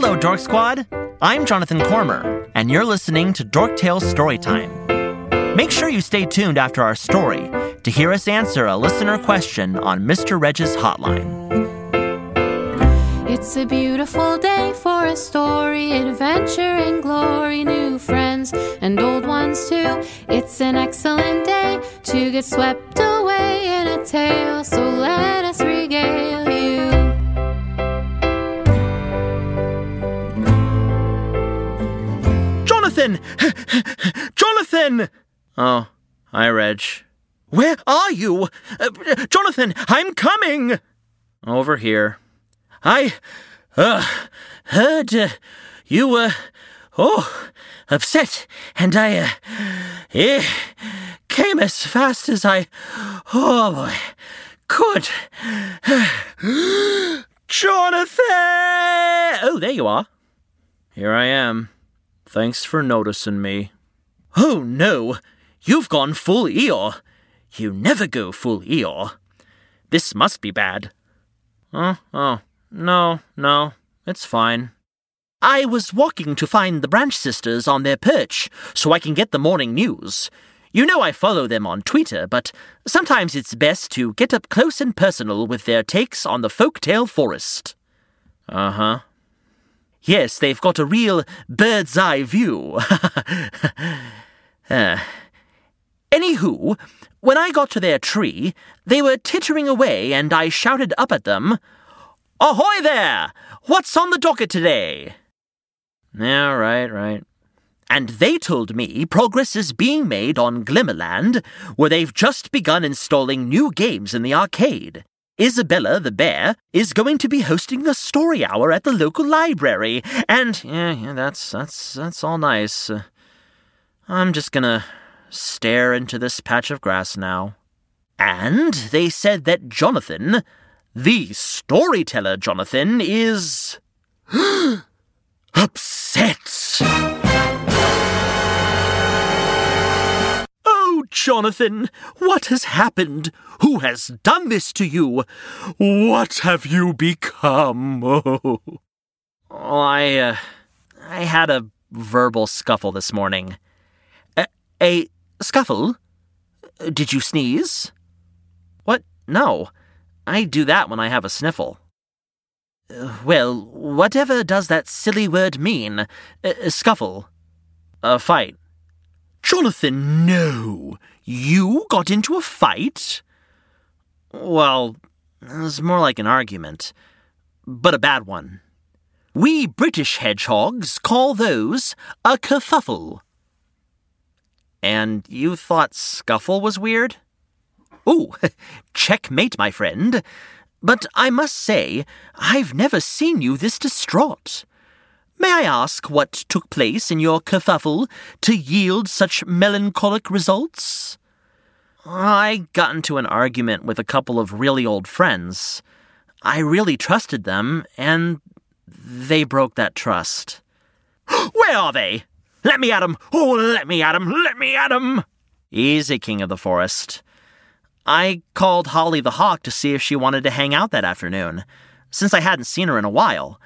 Hello, Dork Squad. I'm Jonathan Cormer, and you're listening to Dork Tales Storytime. Make sure you stay tuned after our story to hear us answer a listener question on Mr. Reg's hotline. It's a beautiful day for a story, adventure and glory, new friends and old ones too. It's an excellent day to get swept away in a tale, so let us regale Jonathan! Jonathan! Oh, hi, Reg. Where are you? Uh, Jonathan, I'm coming! Over here. I uh, heard uh, you were, oh, upset, and I uh, eh, came as fast as I, oh boy, could. Jonathan! Oh, there you are. Here I am. Thanks for noticing me. Oh no, you've gone full Eeyore. You never go full Eeyore. This must be bad. Oh, oh, no, no, it's fine. I was walking to find the Branch Sisters on their perch so I can get the morning news. You know I follow them on Twitter, but sometimes it's best to get up close and personal with their takes on the folktale forest. Uh huh. Yes, they've got a real bird's eye view. uh. Anywho, when I got to their tree, they were tittering away, and I shouted up at them, Ahoy there! What's on the docket today? Yeah, right, right. And they told me progress is being made on Glimmerland, where they've just begun installing new games in the arcade. Isabella the bear is going to be hosting the story hour at the local library, and yeah, yeah that's that's that's all nice. I'm just gonna stare into this patch of grass now. And they said that Jonathan, the storyteller Jonathan, is upset. Jonathan, what has happened? Who has done this to you? What have you become? Oh, I, uh, I had a verbal scuffle this morning. A, a scuffle? Did you sneeze? What? No. I do that when I have a sniffle. Well, whatever does that silly word mean? Scuffle. A fight. Jonathan, no! You got into a fight? Well, it was more like an argument, but a bad one. We British hedgehogs call those a kerfuffle. And you thought scuffle was weird? Ooh, checkmate, my friend. But I must say, I've never seen you this distraught. May I ask what took place in your kerfuffle to yield such melancholic results? I got into an argument with a couple of really old friends. I really trusted them, and they broke that trust. Where are they? Let me at 'em! Oh, let me at 'em! Let me at 'em! Easy, King of the Forest. I called Holly the Hawk to see if she wanted to hang out that afternoon, since I hadn't seen her in a while.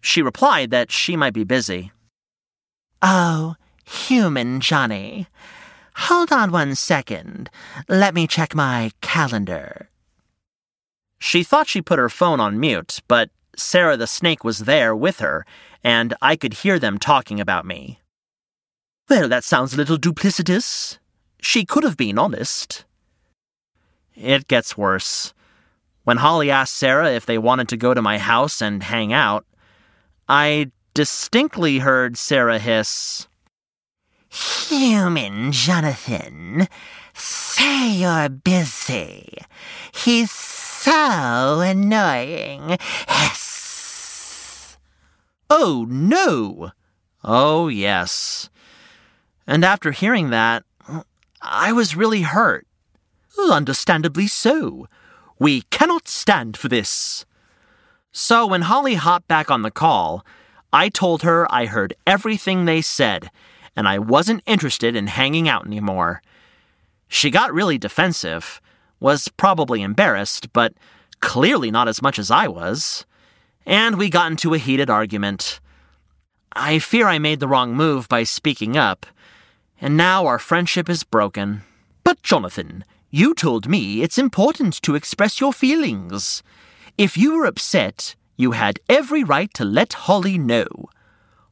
She replied that she might be busy. Oh, human Johnny. Hold on one second. Let me check my calendar. She thought she put her phone on mute, but Sarah the snake was there with her, and I could hear them talking about me. Well, that sounds a little duplicitous. She could have been honest. It gets worse. When Holly asked Sarah if they wanted to go to my house and hang out, I distinctly heard Sarah hiss, Human Jonathan, say you're busy. He's so annoying. Hiss. Oh, no! Oh, yes. And after hearing that, I was really hurt. Understandably so. We cannot stand for this. So when Holly hopped back on the call, I told her I heard everything they said, and I wasn't interested in hanging out anymore. She got really defensive, was probably embarrassed, but clearly not as much as I was. and we got into a heated argument. I fear I made the wrong move by speaking up, and now our friendship is broken. But, Jonathan, you told me it's important to express your feelings. If you were upset, you had every right to let Holly know.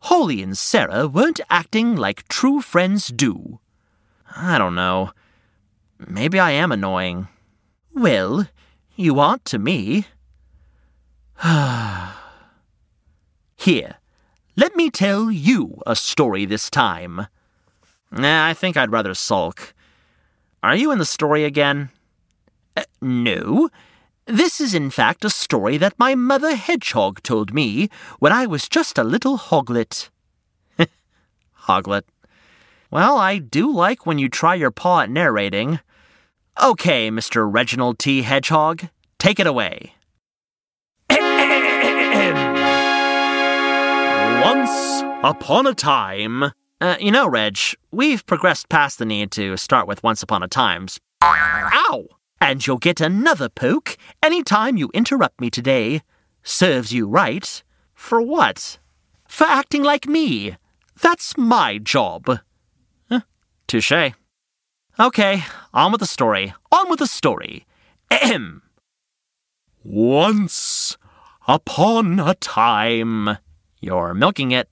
Holly and Sarah weren't acting like true friends do. I don't know. Maybe I am annoying. Well, you aren't to me. Here, let me tell you a story this time. Nah, I think I'd rather sulk. Are you in the story again? Uh, no. This is in fact a story that my mother hedgehog told me when I was just a little hoglet. hoglet. Well, I do like when you try your paw at narrating. Okay, Mr. Reginald T. Hedgehog, take it away. Once upon a time. Uh, you know, Reg, we've progressed past the need to start with once upon a times. Ow! And you'll get another poke any time you interrupt me today. Serves you right. For what? For acting like me. That's my job. Huh, touche. Okay, on with the story. On with the story. Ahem. Once upon a time. You're milking it.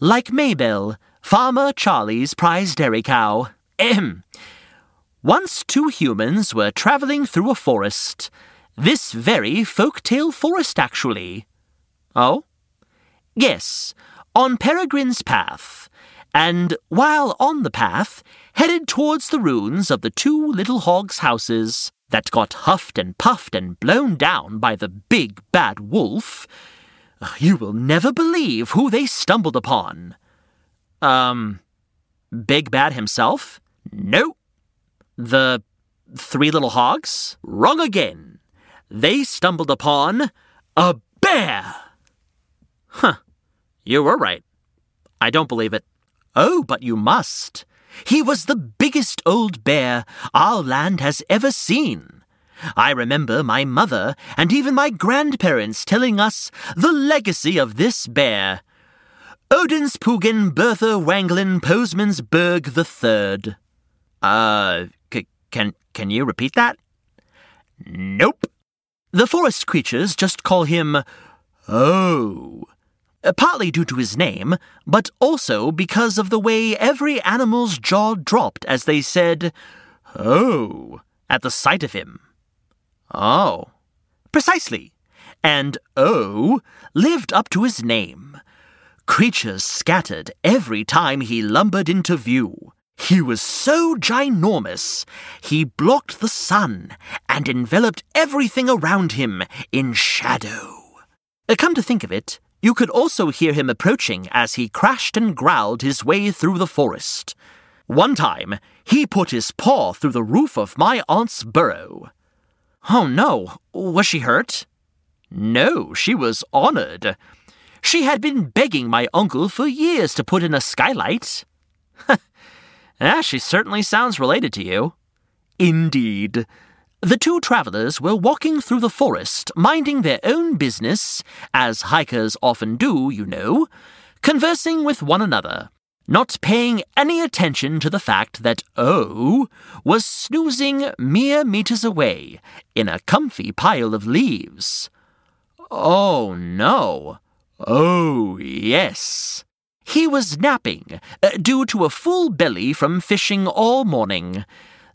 Like Maybelle, Farmer Charlie's prize dairy cow. Ahem. Once two humans were traveling through a forest. This very folk-tale forest, actually. Oh? Yes, on Peregrine's path. And while on the path, headed towards the ruins of the two little hogs' houses that got huffed and puffed and blown down by the big bad wolf, you will never believe who they stumbled upon. Um, Big Bad himself? Nope. The three little hogs? Wrong again. They stumbled upon a bear. Huh. You were right. I don't believe it. Oh, but you must. He was the biggest old bear our land has ever seen. I remember my mother and even my grandparents telling us the legacy of this bear. Odin's Bertha Wanglin Posemansberg the Third. Uh, can can you repeat that? Nope. The forest creatures just call him Oh. Partly due to his name, but also because of the way every animal's jaw dropped as they said, Oh, at the sight of him. Oh. Precisely. And O lived up to his name. Creatures scattered every time he lumbered into view. He was so ginormous, he blocked the sun and enveloped everything around him in shadow. Uh, come to think of it, you could also hear him approaching as he crashed and growled his way through the forest. One time, he put his paw through the roof of my aunt's burrow. Oh no, was she hurt? No, she was honored. She had been begging my uncle for years to put in a skylight. ah, she certainly sounds related to you. Indeed. The two travelers were walking through the forest, minding their own business, as hikers often do, you know, conversing with one another, not paying any attention to the fact that O was snoozing mere meters away in a comfy pile of leaves. Oh, no. Oh, yes. He was napping, uh, due to a full belly from fishing all morning.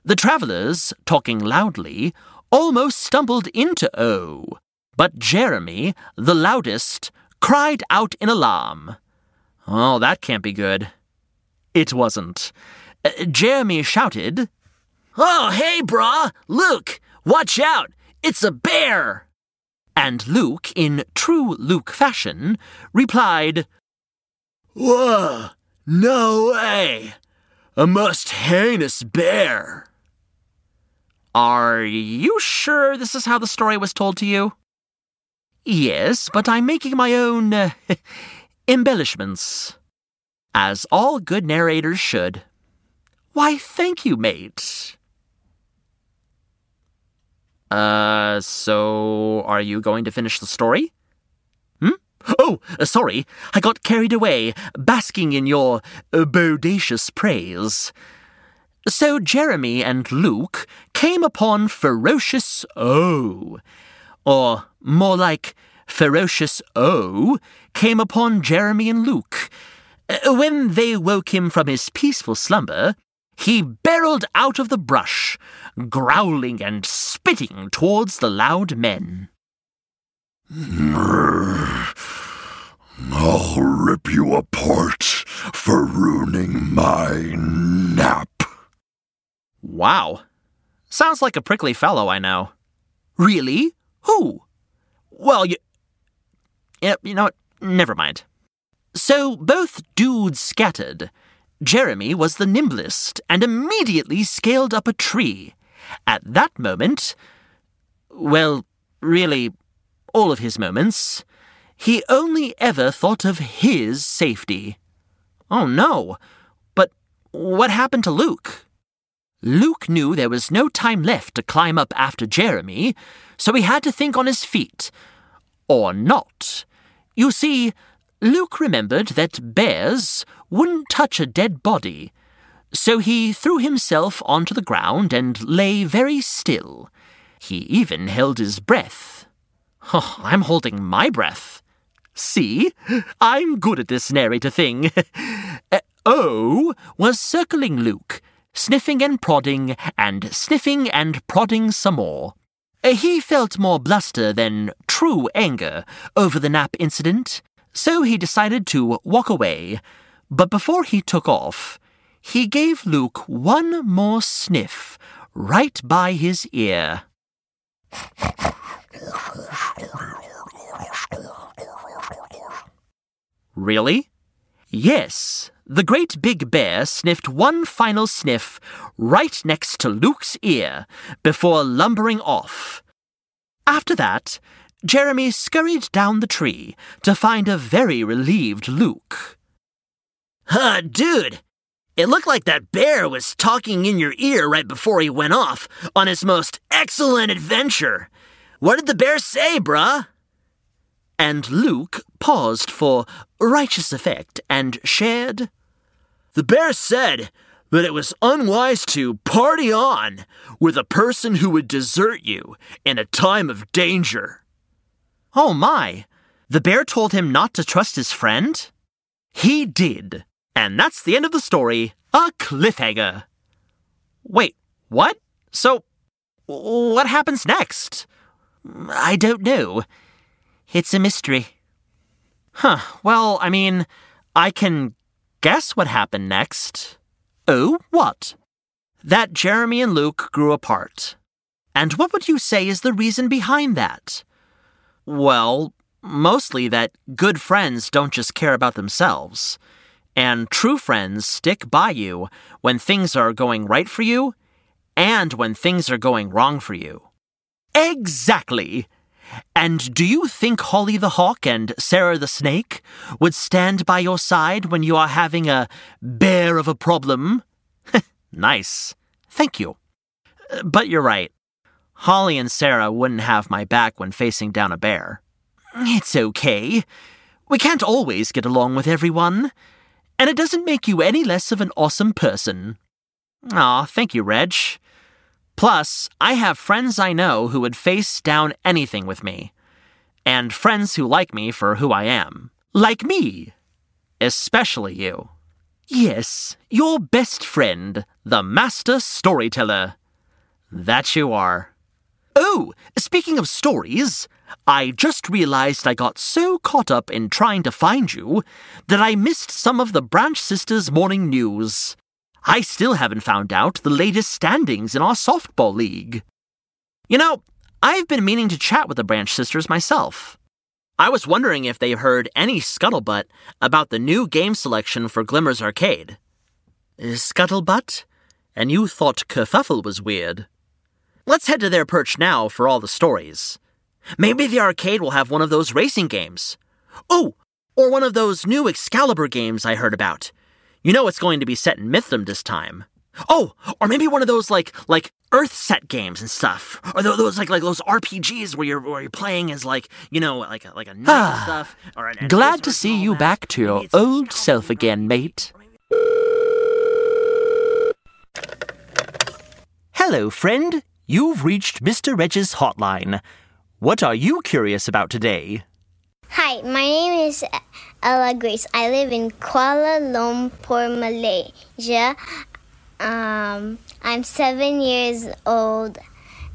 The travelers, talking loudly, almost stumbled into O. But Jeremy, the loudest, cried out in alarm. Oh, that can't be good. It wasn't. Uh, Jeremy shouted, Oh, hey, brah! Luke! Watch out! It's a bear! And Luke, in true Luke fashion, replied, Whoa! No way! A most heinous bear! Are you sure this is how the story was told to you? Yes, but I'm making my own uh, embellishments. As all good narrators should. Why, thank you, mate. Uh, so are you going to finish the story? Oh, uh, sorry, I got carried away, basking in your uh, bodacious praise. So Jeremy and Luke came upon Ferocious O, or more like Ferocious O came upon Jeremy and Luke. Uh, when they woke him from his peaceful slumber, he barreled out of the brush, growling and spitting towards the loud men. I'll rip you apart for ruining my nap. Wow. Sounds like a prickly fellow I know. Really? Who? Well, you. You know what? Never mind. So both dudes scattered. Jeremy was the nimblest and immediately scaled up a tree. At that moment, well, really, all of his moments, he only ever thought of his safety. Oh no! But what happened to Luke? Luke knew there was no time left to climb up after Jeremy, so he had to think on his feet. Or not. You see, Luke remembered that bears wouldn't touch a dead body, so he threw himself onto the ground and lay very still. He even held his breath. Oh, I'm holding my breath. See? I'm good at this narrator thing. uh, o was circling Luke, sniffing and prodding, and sniffing and prodding some more. Uh, he felt more bluster than true anger over the nap incident, so he decided to walk away. But before he took off, he gave Luke one more sniff right by his ear. Really? Yes, the great big bear sniffed one final sniff right next to Luke's ear before lumbering off. After that, Jeremy scurried down the tree to find a very relieved Luke. Huh, dude, it looked like that bear was talking in your ear right before he went off on his most excellent adventure. What did the bear say, bruh? And Luke paused for righteous effect and shared. The bear said that it was unwise to party on with a person who would desert you in a time of danger. Oh my! The bear told him not to trust his friend? He did. And that's the end of the story. A cliffhanger. Wait, what? So, what happens next? I don't know. It's a mystery. Huh, well, I mean, I can guess what happened next. Oh, what? That Jeremy and Luke grew apart. And what would you say is the reason behind that? Well, mostly that good friends don't just care about themselves. And true friends stick by you when things are going right for you and when things are going wrong for you. Exactly! And do you think Holly the Hawk and Sarah the Snake would stand by your side when you are having a bear of a problem? nice. Thank you. Uh, but you're right. Holly and Sarah wouldn't have my back when facing down a bear. It's okay. We can't always get along with everyone. And it doesn't make you any less of an awesome person. Aw, thank you, Reg. Plus, I have friends I know who would face down anything with me. And friends who like me for who I am. Like me. Especially you. Yes, your best friend, the master storyteller. That you are. Oh, speaking of stories, I just realized I got so caught up in trying to find you that I missed some of the Branch Sisters morning news. I still haven't found out the latest standings in our softball league. You know, I've been meaning to chat with the Branch sisters myself. I was wondering if they heard any scuttlebutt about the new game selection for Glimmer's Arcade. Eh, scuttlebutt? And you thought kerfuffle was weird. Let's head to their perch now for all the stories. Maybe the arcade will have one of those racing games. Oh, or one of those new Excalibur games I heard about. You know it's going to be set in Mythdom this time. Oh, or maybe one of those like like Earth set games and stuff, or tho- those like like those RPGs where you're where you're playing as like you know like a, like a knight and stuff. Or an Glad to see you that. back to your Maybe it's some old self again, mate. Hello, friend. You've reached Mr. Reg's hotline. What are you curious about today? Hi, my name is Ella Grace. I live in Kuala Lumpur, Malaysia. Um, I'm seven years old.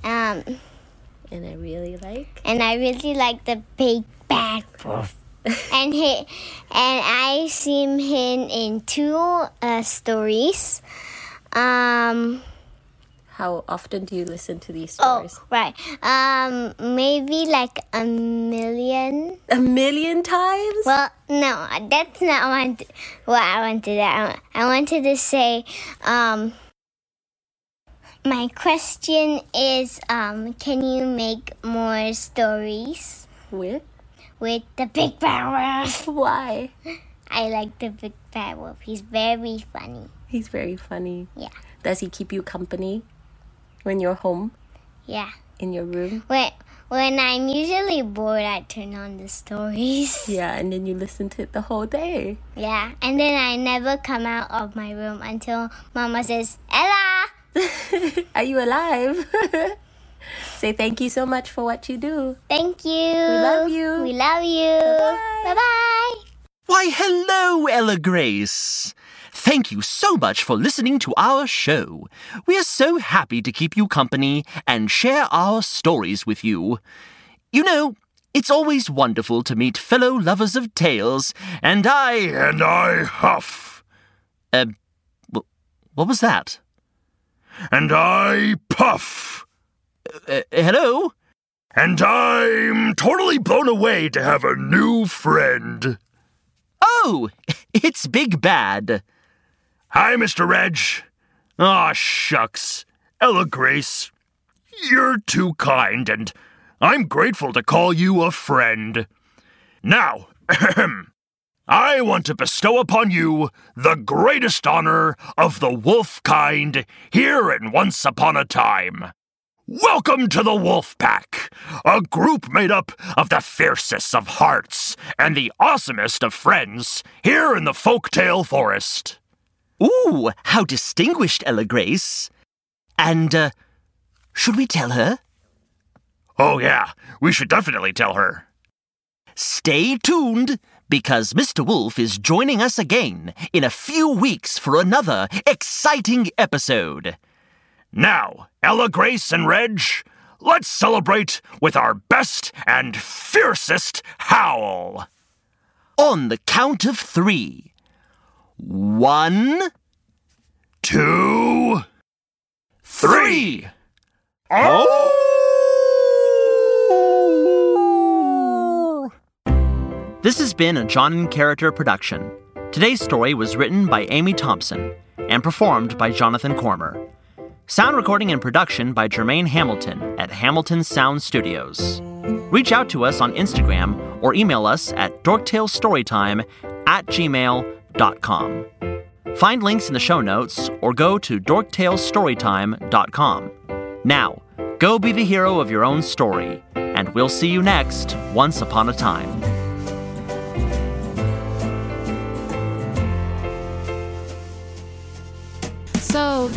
Um, And I really like. and I really like the big bad wolf. and he, and I seen him in two uh, stories. Um, How often do you listen to these stories? oh, stories? right. Um, maybe like a million. A million times? Well, no, that's not what, what I wanted. I, I wanted to say, um, my question is, um, can you make more stories With? with the big bad wolf? Why? I like the big bad wolf. He's very funny. He's very funny. Yeah. Does he keep you company when you're home Yeah. in your room? When when I'm usually bored, I turn on the stories. Yeah, and then you listen to it the whole day. Yeah, and then I never come out of my room until Mama says, "Ella." Are you alive? Say thank you so much for what you do. Thank you. We love you. We love you. Bye bye. Why, hello, Ella Grace. Thank you so much for listening to our show. We are so happy to keep you company and share our stories with you. You know, it's always wonderful to meet fellow lovers of tales, and I. And I huff. Uh, wh- what was that? And I puff. Uh, hello? And I'm totally blown away to have a new friend. Oh, it's Big Bad. Hi, Mr. Reg. Aw, shucks. Ella Grace. You're too kind, and I'm grateful to call you a friend. Now, I want to bestow upon you the greatest honor of the wolf kind here in Once Upon a Time. Welcome to the Wolf Pack, a group made up of the fiercest of hearts and the awesomest of friends here in the Folktale Forest. Ooh, how distinguished, Ella Grace. And, uh, should we tell her? Oh, yeah, we should definitely tell her. Stay tuned, because Mr. Wolf is joining us again in a few weeks for another exciting episode. Now, Ella Grace and Reg, let's celebrate with our best and fiercest howl. On the count of three. One, Two, three. Oh! This has been a John and Character production. Today's story was written by Amy Thompson and performed by Jonathan Cormer. Sound recording and production by Jermaine Hamilton at Hamilton Sound Studios. Reach out to us on Instagram or email us at dorktalestorytime at gmail.com dorktales.com. Find links in the show notes or go to dorktalestorytime.com. Now, go be the hero of your own story, and we'll see you next Once Upon a Time. So,